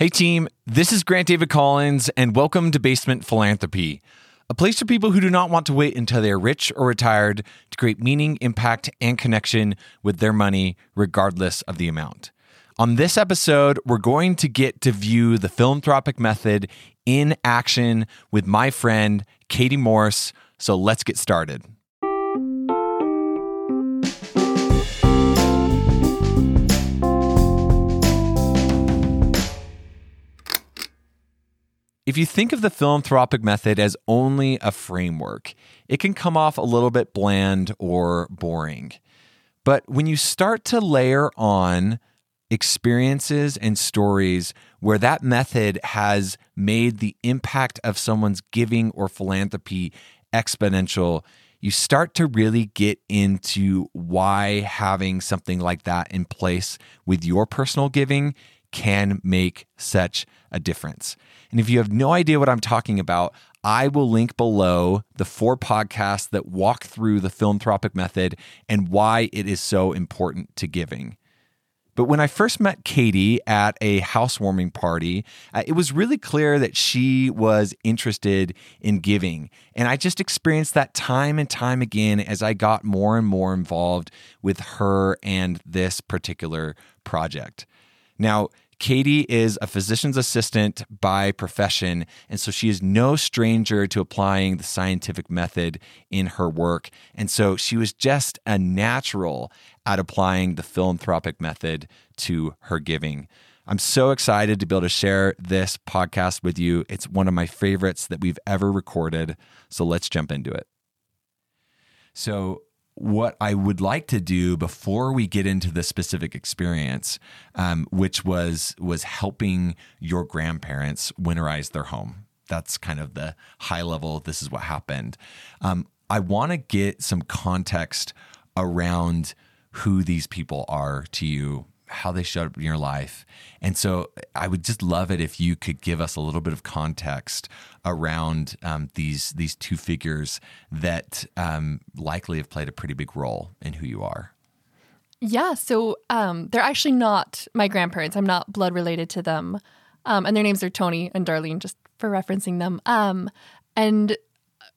Hey, team, this is Grant David Collins, and welcome to Basement Philanthropy, a place for people who do not want to wait until they are rich or retired to create meaning, impact, and connection with their money, regardless of the amount. On this episode, we're going to get to view the philanthropic method in action with my friend, Katie Morse. So let's get started. If you think of the philanthropic method as only a framework, it can come off a little bit bland or boring. But when you start to layer on experiences and stories where that method has made the impact of someone's giving or philanthropy exponential, you start to really get into why having something like that in place with your personal giving can make such a difference. And if you have no idea what I'm talking about, I will link below the four podcasts that walk through the philanthropic method and why it is so important to giving. But when I first met Katie at a housewarming party, uh, it was really clear that she was interested in giving. And I just experienced that time and time again as I got more and more involved with her and this particular project. Now, Katie is a physician's assistant by profession, and so she is no stranger to applying the scientific method in her work. And so she was just a natural at applying the philanthropic method to her giving. I'm so excited to be able to share this podcast with you. It's one of my favorites that we've ever recorded. So let's jump into it. So, what I would like to do before we get into the specific experience, um, which was was helping your grandparents winterize their home. That's kind of the high level. This is what happened. Um, I want to get some context around who these people are to you how they showed up in your life. And so I would just love it if you could give us a little bit of context around um, these these two figures that um, likely have played a pretty big role in who you are. Yeah, so um, they're actually not my grandparents. I'm not blood related to them, um, and their names are Tony and Darlene, just for referencing them. Um, and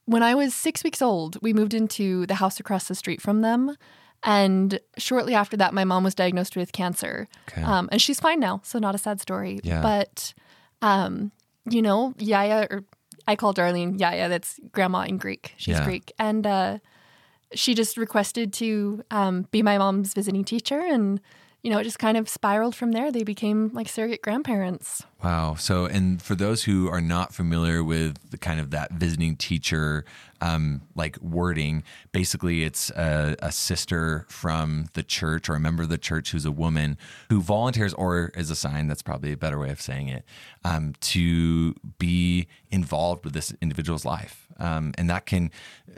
when I was six weeks old, we moved into the house across the street from them. And shortly after that, my mom was diagnosed with cancer. Okay. Um, and she's fine now, so not a sad story. Yeah. But, um, you know, Yaya, or I call Darlene Yaya, that's grandma in Greek. She's yeah. Greek. And uh, she just requested to um, be my mom's visiting teacher. And you know, it just kind of spiraled from there. They became like surrogate grandparents. Wow. So, and for those who are not familiar with the kind of that visiting teacher, um, like wording, basically it's a, a, sister from the church or a member of the church who's a woman who volunteers, or is assigned, that's probably a better way of saying it, um, to be involved with this individual's life. Um, and that can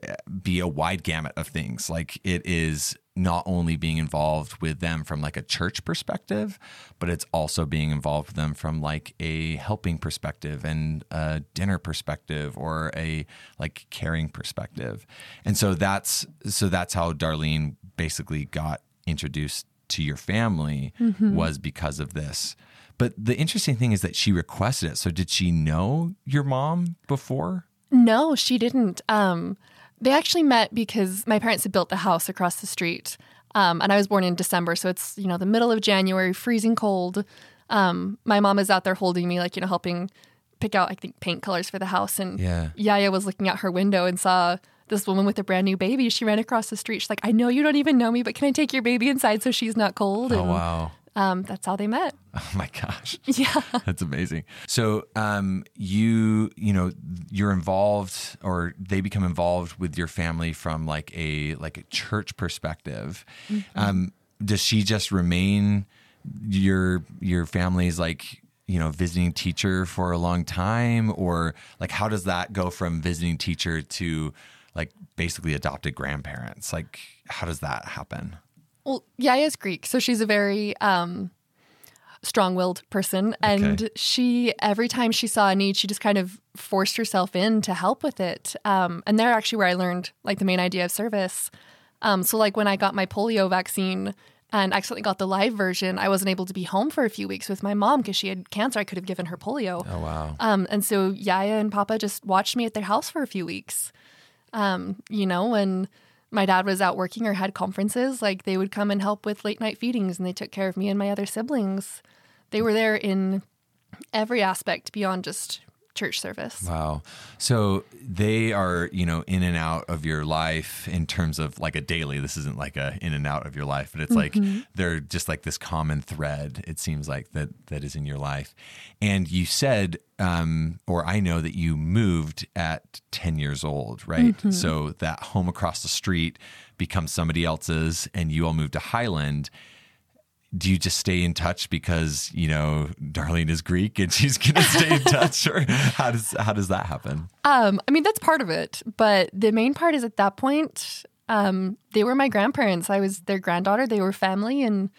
uh, be a wide gamut of things. Like it is not only being involved with them from like a church perspective, but it's also being involved with them from like a helping perspective and a dinner perspective or a like caring perspective. And so that's so that's how Darlene basically got introduced to your family mm-hmm. was because of this. But the interesting thing is that she requested it. So did she know your mom before? No, she didn't. Um they actually met because my parents had built the house across the street. Um, and I was born in December, so it's you know the middle of January, freezing cold. Um, my mom is out there holding me, like you know, helping pick out I think paint colors for the house. And yeah. Yaya was looking out her window and saw this woman with a brand new baby. She ran across the street. She's like, "I know you don't even know me, but can I take your baby inside so she's not cold?" Oh and, wow! Um, that's how they met. Oh my gosh. Yeah. That's amazing. So um, you, you know, you're involved or they become involved with your family from like a like a church perspective. Mm-hmm. Um, does she just remain your your family's like you know visiting teacher for a long time or like how does that go from visiting teacher to like basically adopted grandparents like how does that happen well, Yaya's Greek, so she's a very um, strong-willed person, and okay. she every time she saw a need, she just kind of forced herself in to help with it. Um, and they're actually where I learned like the main idea of service. Um, so, like when I got my polio vaccine, and accidentally got the live version. I wasn't able to be home for a few weeks with my mom because she had cancer. I could have given her polio. Oh wow. Um, and so Yaya and Papa just watched me at their house for a few weeks. Um, you know, when my dad was out working or had conferences, like they would come and help with late night feedings and they took care of me and my other siblings. They were there in every aspect beyond just church service. Wow. So they are, you know, in and out of your life in terms of like a daily. This isn't like a in and out of your life, but it's like they're just like this common thread. It seems like that that is in your life. And you said, um, or I know that you moved at ten years old, right? So that home across the street becomes somebody else's, and you all moved to Highland do you just stay in touch because you know Darlene is Greek and she's going to stay in touch, or how does how does that happen? Um, I mean, that's part of it, but the main part is at that point, um, they were my grandparents. I was their granddaughter. They were family, and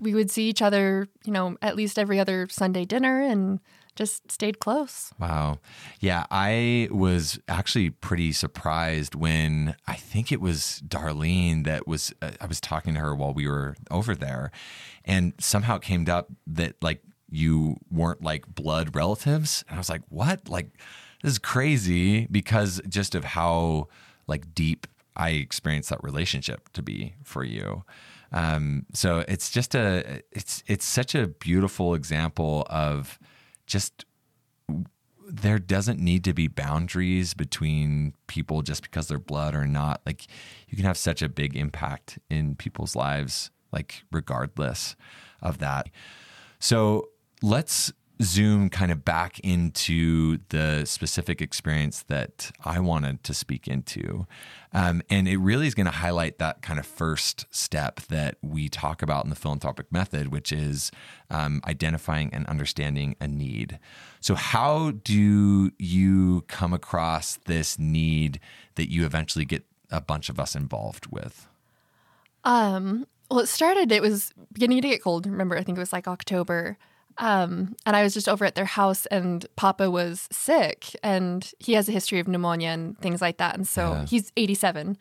we would see each other, you know, at least every other Sunday dinner, and just stayed close. Wow, yeah, I was actually pretty surprised when I think it was Darlene that was uh, I was talking to her while we were over there, and somehow it came up that like you weren't like blood relatives, and I was like, what, like. This is crazy because just of how like deep I experienced that relationship to be for you. Um, so it's just a it's it's such a beautiful example of just there doesn't need to be boundaries between people just because they're blood or not. Like you can have such a big impact in people's lives, like regardless of that. So let's zoom kind of back into the specific experience that I wanted to speak into. Um, and it really is going to highlight that kind of first step that we talk about in the philanthropic method, which is um, identifying and understanding a need. So, how do you come across this need that you eventually get a bunch of us involved with? Um, well, it started, it was beginning to get cold. Remember, I think it was like October. Um, and I was just over at their house, and Papa was sick, and he has a history of pneumonia and things like that. And so Yeah. he's 87.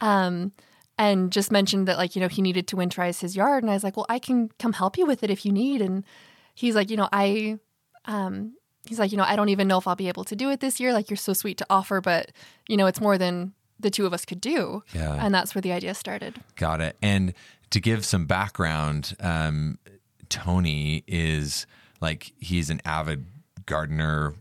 Um, and just mentioned that, like, you know, he needed to winterize his yard. And I was like, well, I can come help you with it if you need. And he's like, you know, I, um, he's like, you know, I don't even know if I'll be able to do it this year. Like, you're so sweet to offer, but, you know, it's more than the two of us could do. Yeah. And that's where the idea started. Got it. And to give some background, um, Tony is like he's an avid gardener,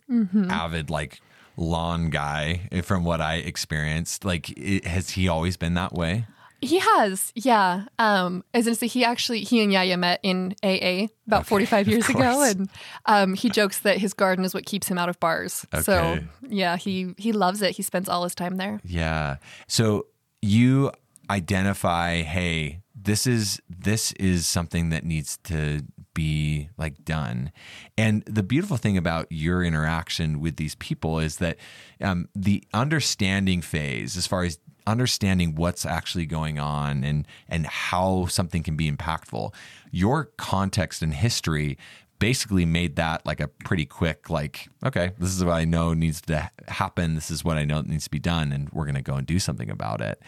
avid like lawn guy. eh, From what I experienced, like it, has he always been that way? He has, yeah. Um, as in, so he actually he and Yaya met in AA about forty five years ago, and um, he jokes that his garden is what keeps him out of bars. So yeah, he he loves it. He spends all his time there. Yeah. So you identify, hey, this is this is something that needs to be like done. And the beautiful thing about your interaction with these people is that um, the understanding phase, as far as understanding what's actually going on and and how something can be impactful, your context and history basically made that like a pretty quick like okay this is what i know needs to happen this is what i know needs to be done and we're going to go and do something about it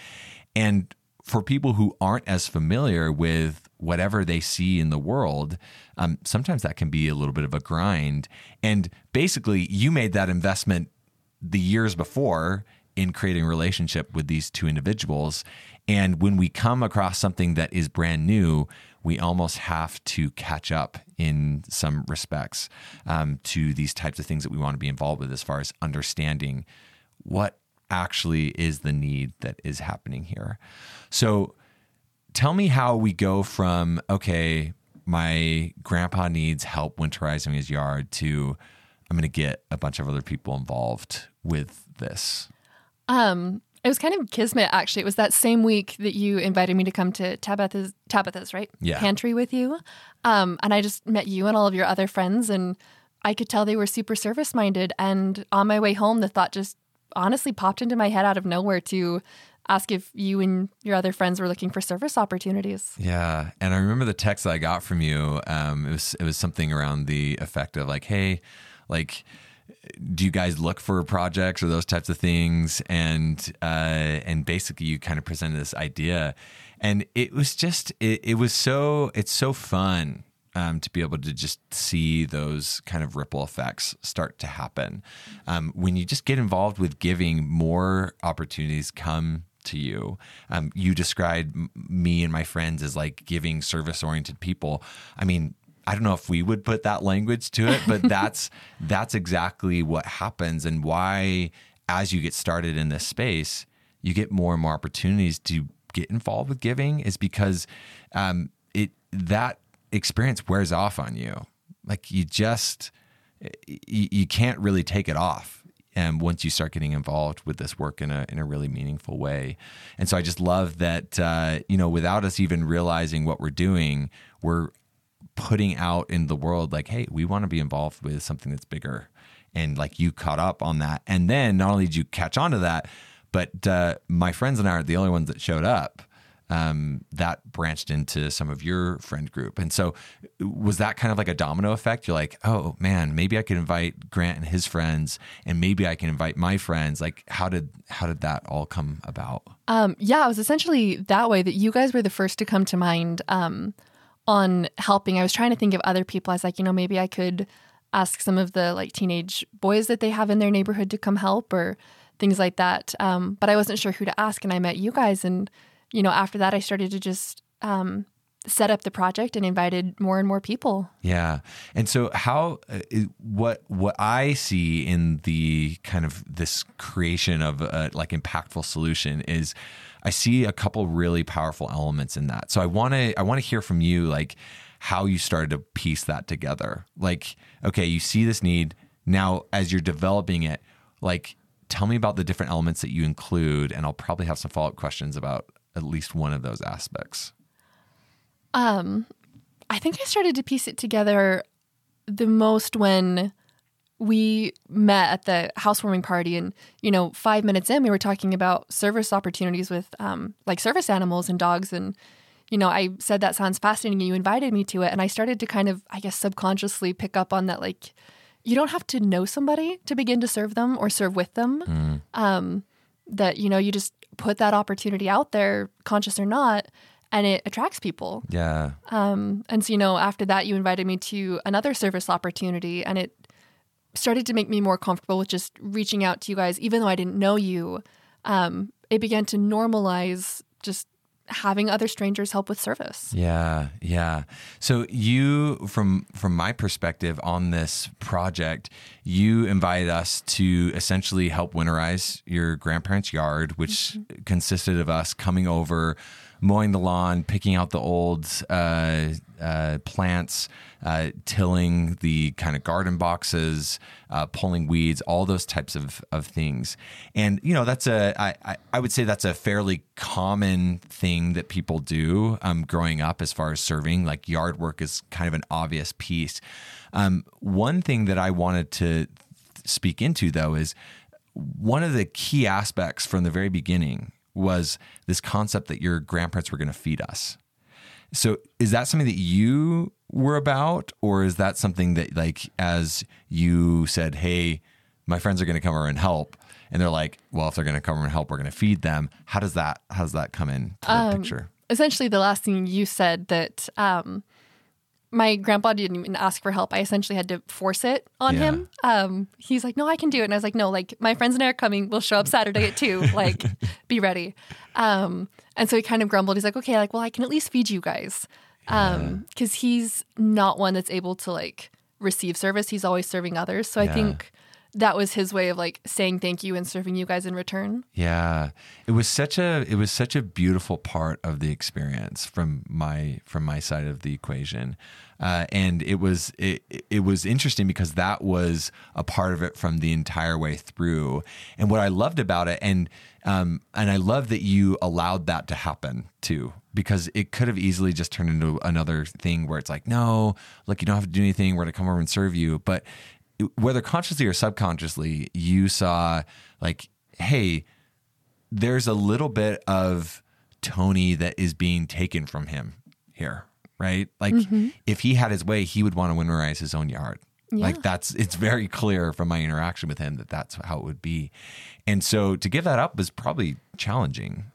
and for people who aren't as familiar with whatever they see in the world um, sometimes that can be a little bit of a grind and basically you made that investment the years before in creating a relationship with these two individuals. And when we come across something that is brand new, we almost have to catch up in some respects um, to these types of things that we want to be involved with as far as understanding what actually is the need that is happening here. So tell me how we go from, okay, my grandpa needs help winterizing his yard to I'm going to get a bunch of other people involved with this. Um, it was kind of kismet actually. It was that same week that you invited me to come to Tabitha's Tabitha's right Yeah. pantry with you, um, and I just met you and all of your other friends, and I could tell they were super service minded. And on my way home, the thought just honestly popped into my head out of nowhere to ask if you and your other friends were looking for service opportunities. Yeah, and I remember the text I got from you. Um, it was it was something around the effect of like, "Hey, like, do you guys look for projects or those types of things?" And uh, and basically, you kind of presented this idea, and it was just it, it was so it's so fun um, to be able to just see those kind of ripple effects start to happen. Um, when you just get involved with giving, more opportunities come to you. Um, you described me and my friends as like giving service oriented people. I mean, I don't know if we would put that language to it, but that's that's exactly what happens and why as you get started in this space, you get more and more opportunities to get involved with giving is because um, it that experience wears off on you. Like you just you, you can't really take it off And once you start getting involved with this work in a in a really meaningful way. And so I just love that uh, you know without us even realizing what we're doing, we're putting out in the world like, hey, we want to be involved with something that's bigger. And like you caught up on that, and then not only did you catch on to that, but uh, my friends and I are the only ones that showed up um, that branched into some of your friend group. And so, was that kind of like a domino effect? You're like, oh man, maybe I could invite Grant and his friends, and maybe I can invite my friends. Like, how did how did that all come about? Um, yeah, it was essentially that way that you guys were the first to come to mind um, on helping. I was trying to think of other people. I was like, you know, maybe I could ask some of the like teenage boys that they have in their neighborhood to come help or things like that. Um, but I wasn't sure who to ask, and I met you guys and you know, after that, I started to just um, set up the project and invited more and more people. Yeah. And so how uh, what what I see in the kind of this creation of a like impactful solution is I see a couple really powerful elements in that. So I want to I want to hear from you like how you started to piece that together. Like okay, you see this need now as you're developing it like tell me about the different elements that you include and I'll probably have some follow-up questions about at least one of those aspects? Um, I think I started to piece it together the most when we met at the housewarming party and you know five minutes in we were talking about service opportunities with um, like service animals and dogs and you know i said that sounds fascinating and you invited me to it and i started to kind of i guess subconsciously pick up on that like you don't have to know somebody to begin to serve them or serve with them mm. um, that you know you just put that opportunity out there, conscious or not, and it attracts people. Yeah. Um, and so, you know, after that, you invited me to another service opportunity, and it started to make me more comfortable with just reaching out to you guys, even though I didn't know you. Um, it began to normalize just having other strangers help with service. Yeah, yeah. So you from from my perspective on this project, you invited us to essentially help winterize your grandparents' yard, which mm-hmm. consisted of us coming over mowing the lawn, picking out the old uh, uh, plants, uh, tilling the kind of garden boxes, uh, pulling weeds, all those types of, of things. And, you know, that's a, I, I would say that's a fairly common thing that people do um, growing up as far as serving. Like yard work is kind of an obvious piece. Um, one thing that I wanted to speak into, though, is one of the key aspects from the very beginning was this concept that your grandparents were going to feed us. So is that something that you were about, or is that something that like as you said, hey, my friends are going to come over and help, and they're like, well, if they're going to come over and help, we're going to feed them. How does that how does that come in to um, the picture? Essentially, the last thing you said that um, my grandpa didn't even ask for help. I essentially had to force it on yeah. him. Um, he's like, "No, I can do it," and I was like, "No, like my friends and I are coming. We'll show up Saturday at two. Like, be ready." Um, and so he kind of grumbled. He's like, "Okay, like, well, I can at least feed you guys," because um, he's not one that's able to like receive service. He's always serving others. So yeah. I think that was his way of like saying thank you and serving you guys in return. Yeah. It was such a it was such a beautiful part of the experience from my from my side of the equation. Uh, and it was it, it was interesting because that was a part of it from the entire way through. And what I loved about it and um, and I love that you allowed that to happen too, because it could have easily just turned into another thing where it's like, no, look, you don't have to do anything. We're going to come over and serve you. But whether consciously or subconsciously, you saw like, hey, there's a little bit of Tony that is being taken from him here, right? Like, mm-hmm. if he had his way, he would want to winterize his own yard. Yeah. Like that's it's very clear from my interaction with him that that's how it would be. And so to give that up was probably challenging.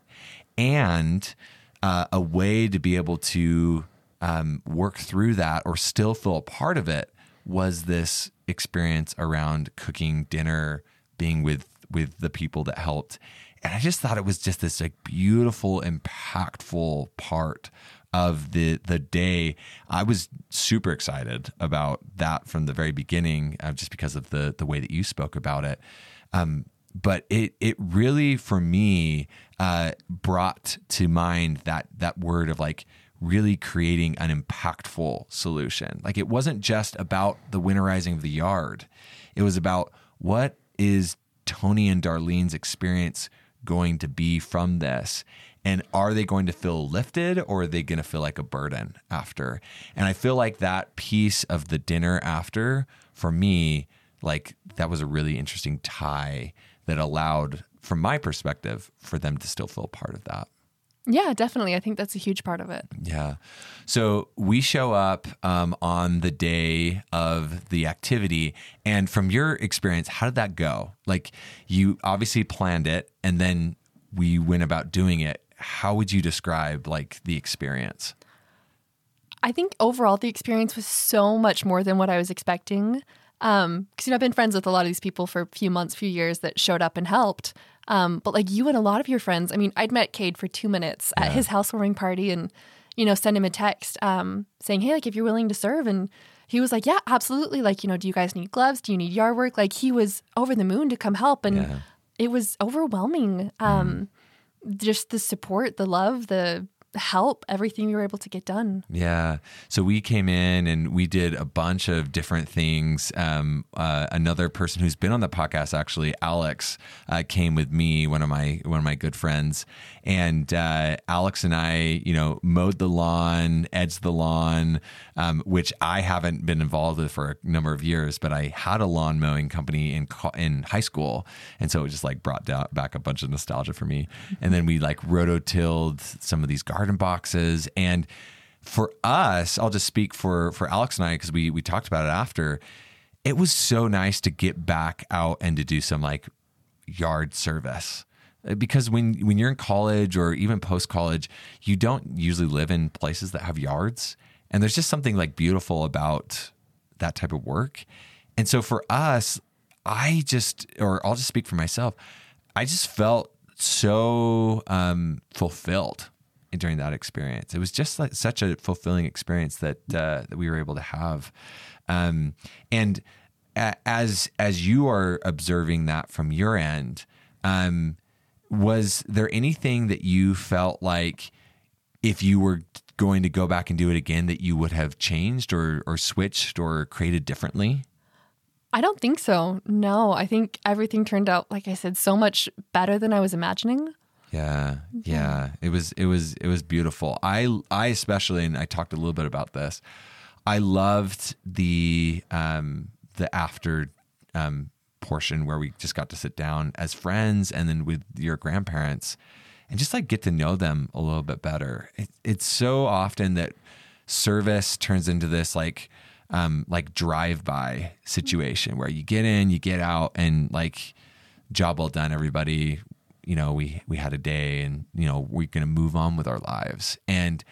And uh, a way to be able to um, work through that or still feel a part of it was this experience around cooking dinner, being with with the people that helped. And I just thought it was just this like beautiful, impactful part of the the day. I was super excited about that from the very beginning, uh, just because of the the way that you spoke about it. Um, but it it really for me uh, brought to mind that that word of like really creating an impactful solution. Like it wasn't just about the winterizing of the yard; it was about what is Tony and Darlene's experience going to be from this? And are they going to feel lifted or are they going to feel like a burden after? And I feel like that piece of the dinner after, for me, like that was a really interesting tie that allowed, from my perspective, for them to still feel part of that. Yeah, definitely. I think that's a huge part of it. Yeah. So we show up um, on the day of the activity. And from your experience, how did that go? Like, you obviously planned it and then we went about doing it. How would you describe like the experience? I think overall the experience was so much more than what I was expecting. Um, because you know I've been friends with a lot of these people for a few months, few years that showed up and helped. Um, but like you and a lot of your friends, I mean, I'd met Cade for two minutes at his housewarming party, and you know, send him a text um, saying, "Hey, like if you're willing to serve," and he was like, "Yeah, absolutely." Like, you know, do you guys need gloves? Do you need yard work? Like, he was over the moon to come help, and Yeah. it was overwhelming. Um, Just the support, the love, the help, everything we were able to get done. Yeah. So we came in and we did a bunch of different things. Um, uh, another person who's been on the podcast, actually, Alex, uh, came with me, one of my one of my good friends, and uh, Alex and I, you know, mowed the lawn, edged the lawn, um, which I haven't been involved with for a number of years, but I had a lawn mowing company in in high school, and so it just like brought down, back a bunch of nostalgia for me. And then we like rototilled some of these garden boxes and for us, I'll just speak for for Alex and I because we we talked about it after. It was so nice to get back out and to do some like yard service because when when you're in college or even post college, you don't usually live in places that have yards, and there's just something like beautiful about that type of work. And so for us, I just or I'll just speak for myself. I just felt so um, fulfilled during that experience. It was just like such a fulfilling experience that uh, that we were able to have. Um, and as as you are observing that from your end, um, was there anything that you felt like if you were going to go back and do it again that you would have changed or or switched or created differently? I don't think so. No, I think everything turned out, like I said, so much better than I was imagining. Yeah, yeah. It was it was it was beautiful. I I especially and I talked a little bit about this. I loved the um the after um portion where we just got to sit down as friends and then with your grandparents and just like get to know them a little bit better. It, it's so often that service turns into this like um like drive by situation where you get in, you get out and like job well done everybody you know we we had a day and you know we're going to move on with our lives. And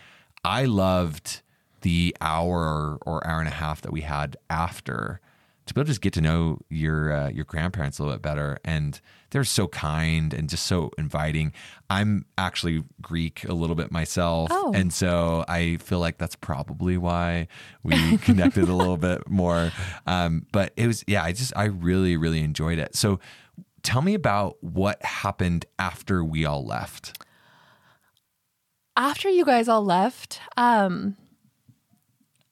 i loved the hour or hour and a half that we had after to be able to just get to know your uh, your grandparents a little bit better. And they're so kind and just so inviting. I'm actually greek a little bit myself. Oh. and so i feel like that's probably why we connected a little bit more. Um, but it was yeah i just i really really enjoyed it. So tell me about what happened after we all left. After you guys all left, um,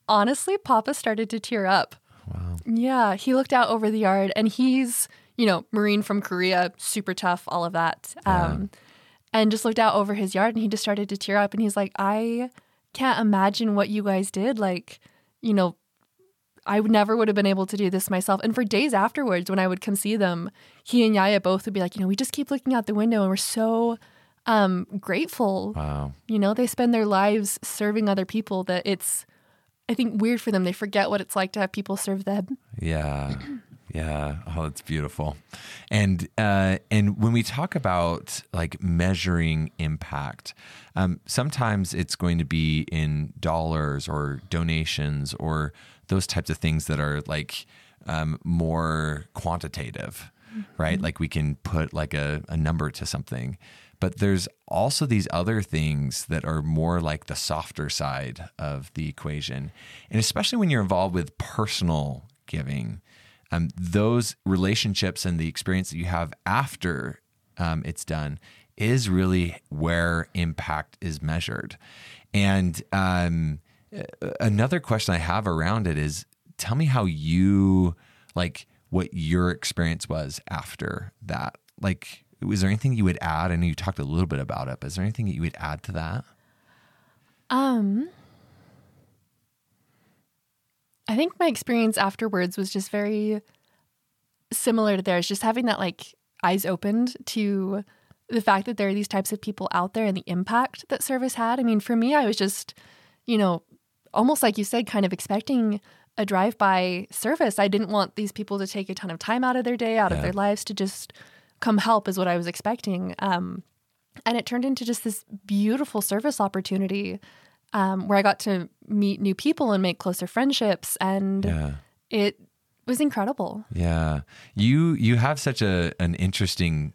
honestly, Papa started to tear up. Wow. Yeah, he looked out over the yard and he's, you know, Marine from Korea, super tough, all of that. Um, and just looked out over his yard and he just started to tear up and he's like, I can't imagine what you guys did. Like, you know, I would never would have been able to do this myself. And for days afterwards, when I would come see them, he and Yaya both would be like, you know, we just keep looking out the window and we're so um, grateful. Wow. You know, they spend their lives serving other people that it's, I think, weird for them. They forget what it's like to have people serve them. Yeah. Yeah. Oh, that's beautiful. And uh, and when we talk about like measuring impact, um, sometimes it's going to be in dollars or donations or those types of things that are like um, more quantitative, right? Like we can put like a, a number to something. But there's also these other things that are more like the softer side of the equation. And especially when you're involved with personal giving, um, those relationships and the experience that you have after um, it's done is really where impact is measured. And um, another question I have around it is tell me how you like what your experience was after that. Like, was there anything you would add? I know you talked a little bit about it, but is there anything that you would add to that? Um, I think my experience afterwards was just very similar to theirs, just having that like eyes opened to the fact that there are these types of people out there and the impact that service had. I mean, for me, I was just, you know, almost like you said, kind of expecting a drive by service. I didn't want these people to take a ton of time out of their day, out yeah. of their lives to just come help, is what I was expecting. Um, and it turned into just this beautiful service opportunity um, where I got to meet new people and make closer friendships. And yeah. it was incredible. Yeah. You you have such a an interesting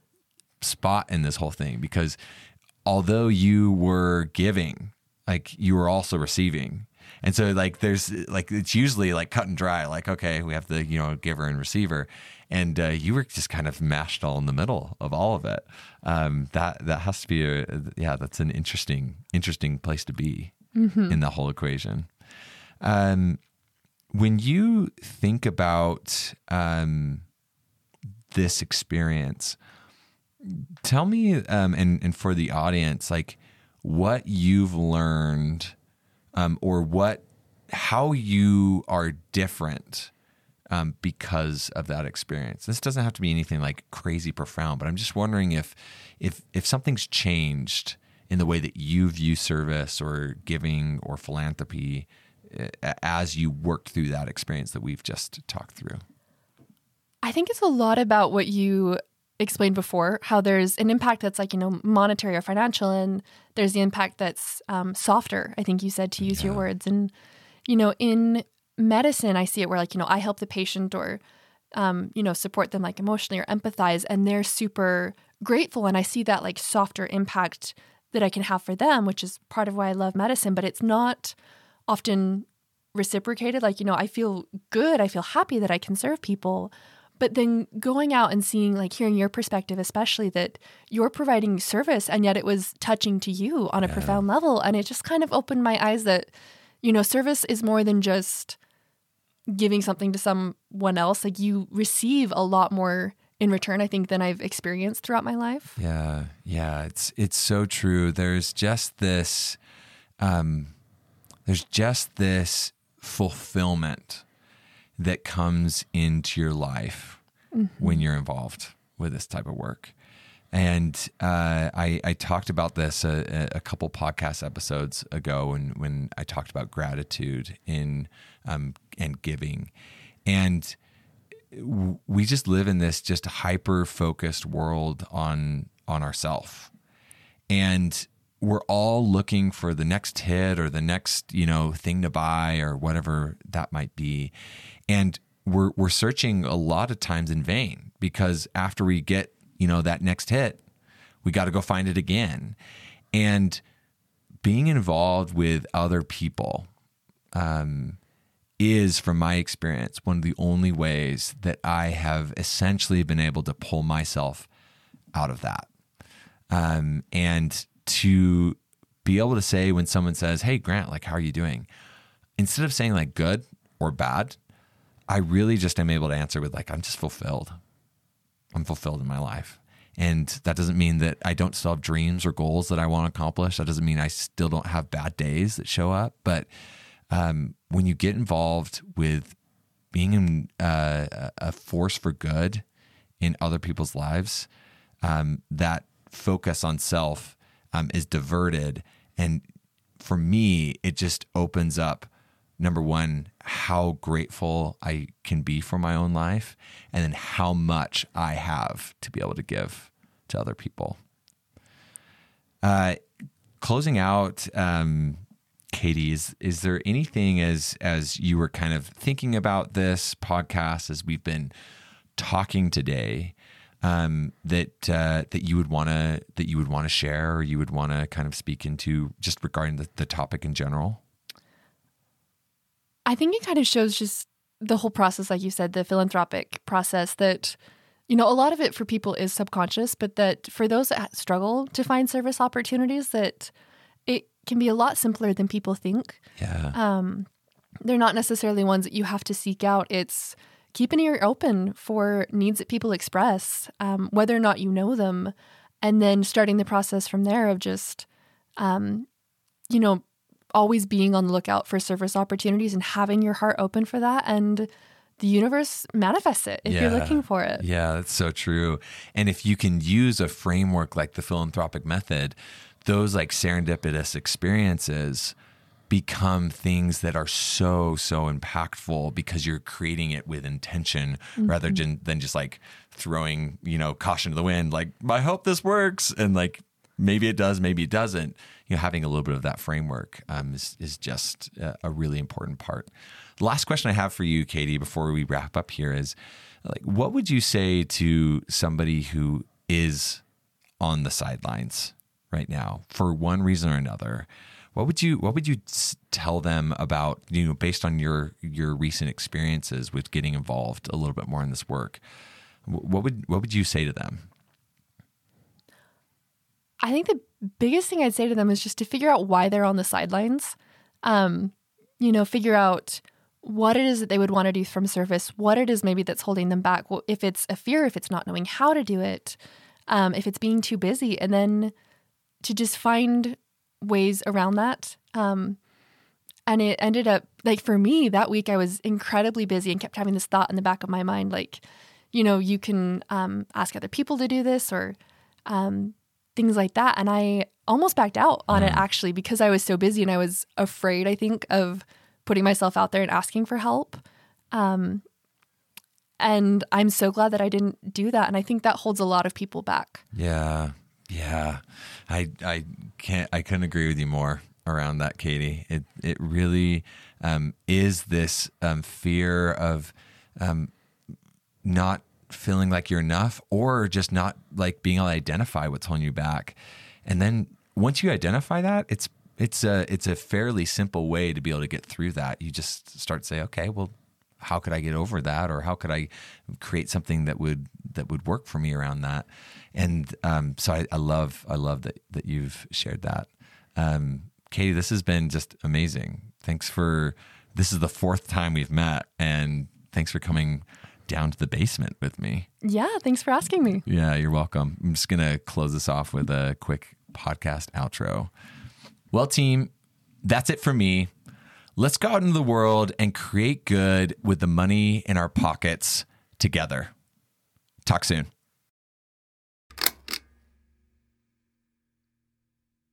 spot in this whole thing because although you were giving, like you were also receiving. And so like there's like it's usually like cut and dry like okay, we have the, you know, giver and receiver and uh, you were just kind of mashed all in the middle of all of it. Um, that that has to be a yeah, that's an interesting interesting place to be mm-hmm. in the whole equation. Um, when you think about um, this experience, tell me, um, and, and for the audience, like what you've learned um, or what, how you are different um, because of that experience. This doesn't have to be anything like crazy profound, but I'm just wondering if, if, if something's changed in the way that you view service or giving or philanthropy as you worked through that experience that we've just talked through? I think it's a lot about what you explained before how there's an impact that's like you know monetary or financial and there's the impact that's um, softer i think you said to use yeah. your words and you know in medicine i see it where like you know i help the patient or um, you know support them like emotionally or empathize and they're super grateful and i see that like softer impact that i can have for them which is part of why i love medicine but it's not often reciprocated. Like, you know, I feel good, I feel happy that I can serve people. But then going out and seeing, like, hearing your perspective, especially that you're providing service and yet it was touching to you on a yeah. profound level. And it just kind of opened my eyes that, you know, service is more than just giving something to someone else. Like, you receive a lot more in return i think than i've experienced throughout my life yeah yeah it's it's so true there's just this um there's just this fulfillment that comes into your life mm-hmm. when you're involved with this type of work. And uh, I, I, talked about this a, a, couple podcast episodes ago when, when I talked about gratitude in um, and giving. And we just live in this just hyper focused world on on ourself. And we're all looking for the next hit or the next, you know, thing to buy or whatever that might be. And we're we're searching a lot of times in vain because after we get, you know, that next hit, we got to go find it again. And being involved with other people um, is, from my experience, one of the only ways that I have essentially been able to pull myself out of that. Um, and to be able to say when someone says, Hey, Grant, like, how are you doing? Instead of saying like good or bad, I really just am able to answer with like, I'm just fulfilled. I'm fulfilled in my life. And that doesn't mean that I don't still have dreams or goals that I want to accomplish. That doesn't mean I still don't have bad days that show up. But um, when you get involved with being in, uh, a force for good in other people's lives, um, that focus on self um, is diverted. And for me, it just opens up number one, how grateful I can be for my own life, and then how much I have to be able to give to other people. Uh, closing out, um, Katie, is is there anything as as you were kind of thinking about this podcast as we've been talking today um, that uh, that you would want to that you would want to share or you would want to kind of speak into just regarding the, the topic in general? I think it kind of shows just the whole process, like you said, the philanthropic process that, you know, a lot of it for people is subconscious, but that for those that struggle to find service opportunities, that it can be a lot simpler than people think. Yeah. Um, they're not necessarily ones that you have to seek out. It's keep an ear open for needs that people express, um, whether or not you know them, and then starting the process from there of just, um, you know, always being on the lookout for service opportunities and having your heart open for that and the universe manifests it if Yeah. you're looking for it. Yeah, that's so true. And if you can use a framework like the philanthropic method, those like serendipitous experiences become things that are so so impactful because you're creating it with intention rather mm-hmm. than, than just like throwing you know caution to the wind like i hope this works and like maybe it does maybe it doesn't. You know having a little bit of that framework um, is, is just a, a really important part. Last question i have for you katie before we wrap up here is like what would you say to somebody who is on the sidelines right now for one reason or another? What would you what would you tell them about you know based on your your recent experiences with getting involved a little bit more in this work? What would what would you say to them I think the biggest thing I'd say to them is just to figure out why they're on the sidelines. Um, you know, figure out what it is that they would want to do from service, what it is maybe that's holding them back. Well, if it's a fear, if it's not knowing how to do it, um, if it's being too busy, and then to just find ways around that. Um, and it ended up like for me that week, I was incredibly busy and kept having this thought in the back of my mind, like, you know, you can um, ask other people to do this or um, things like that. And I almost backed out on it actually because I was so busy and I was afraid, I think, of putting myself out there and asking for help. Um, and I'm so glad that I didn't do that. And I think that holds a lot of people back. Yeah, yeah. I I can't I couldn't agree with you more around that, Katie. It it really um, is this um, fear of um, not feeling like you're enough, or just not like being able to identify what's holding you back. And then once you identify that, it's it's a it's a fairly simple way to be able to get through that. You just start to say, okay, well, how could I get over that, or how could I create something that would that would work for me around that? And um, so I, I love I love that that you've shared that, um, Katie. This has been just amazing. Thanks for this is the fourth time we've met, and thanks for coming down to the basement with me. Yeah, thanks for asking me. Yeah, you're welcome. I'm just gonna close this off with a quick podcast outro. Well, team, that's it for me. Let's go out into the world and create good with the money in our pockets together. Talk soon.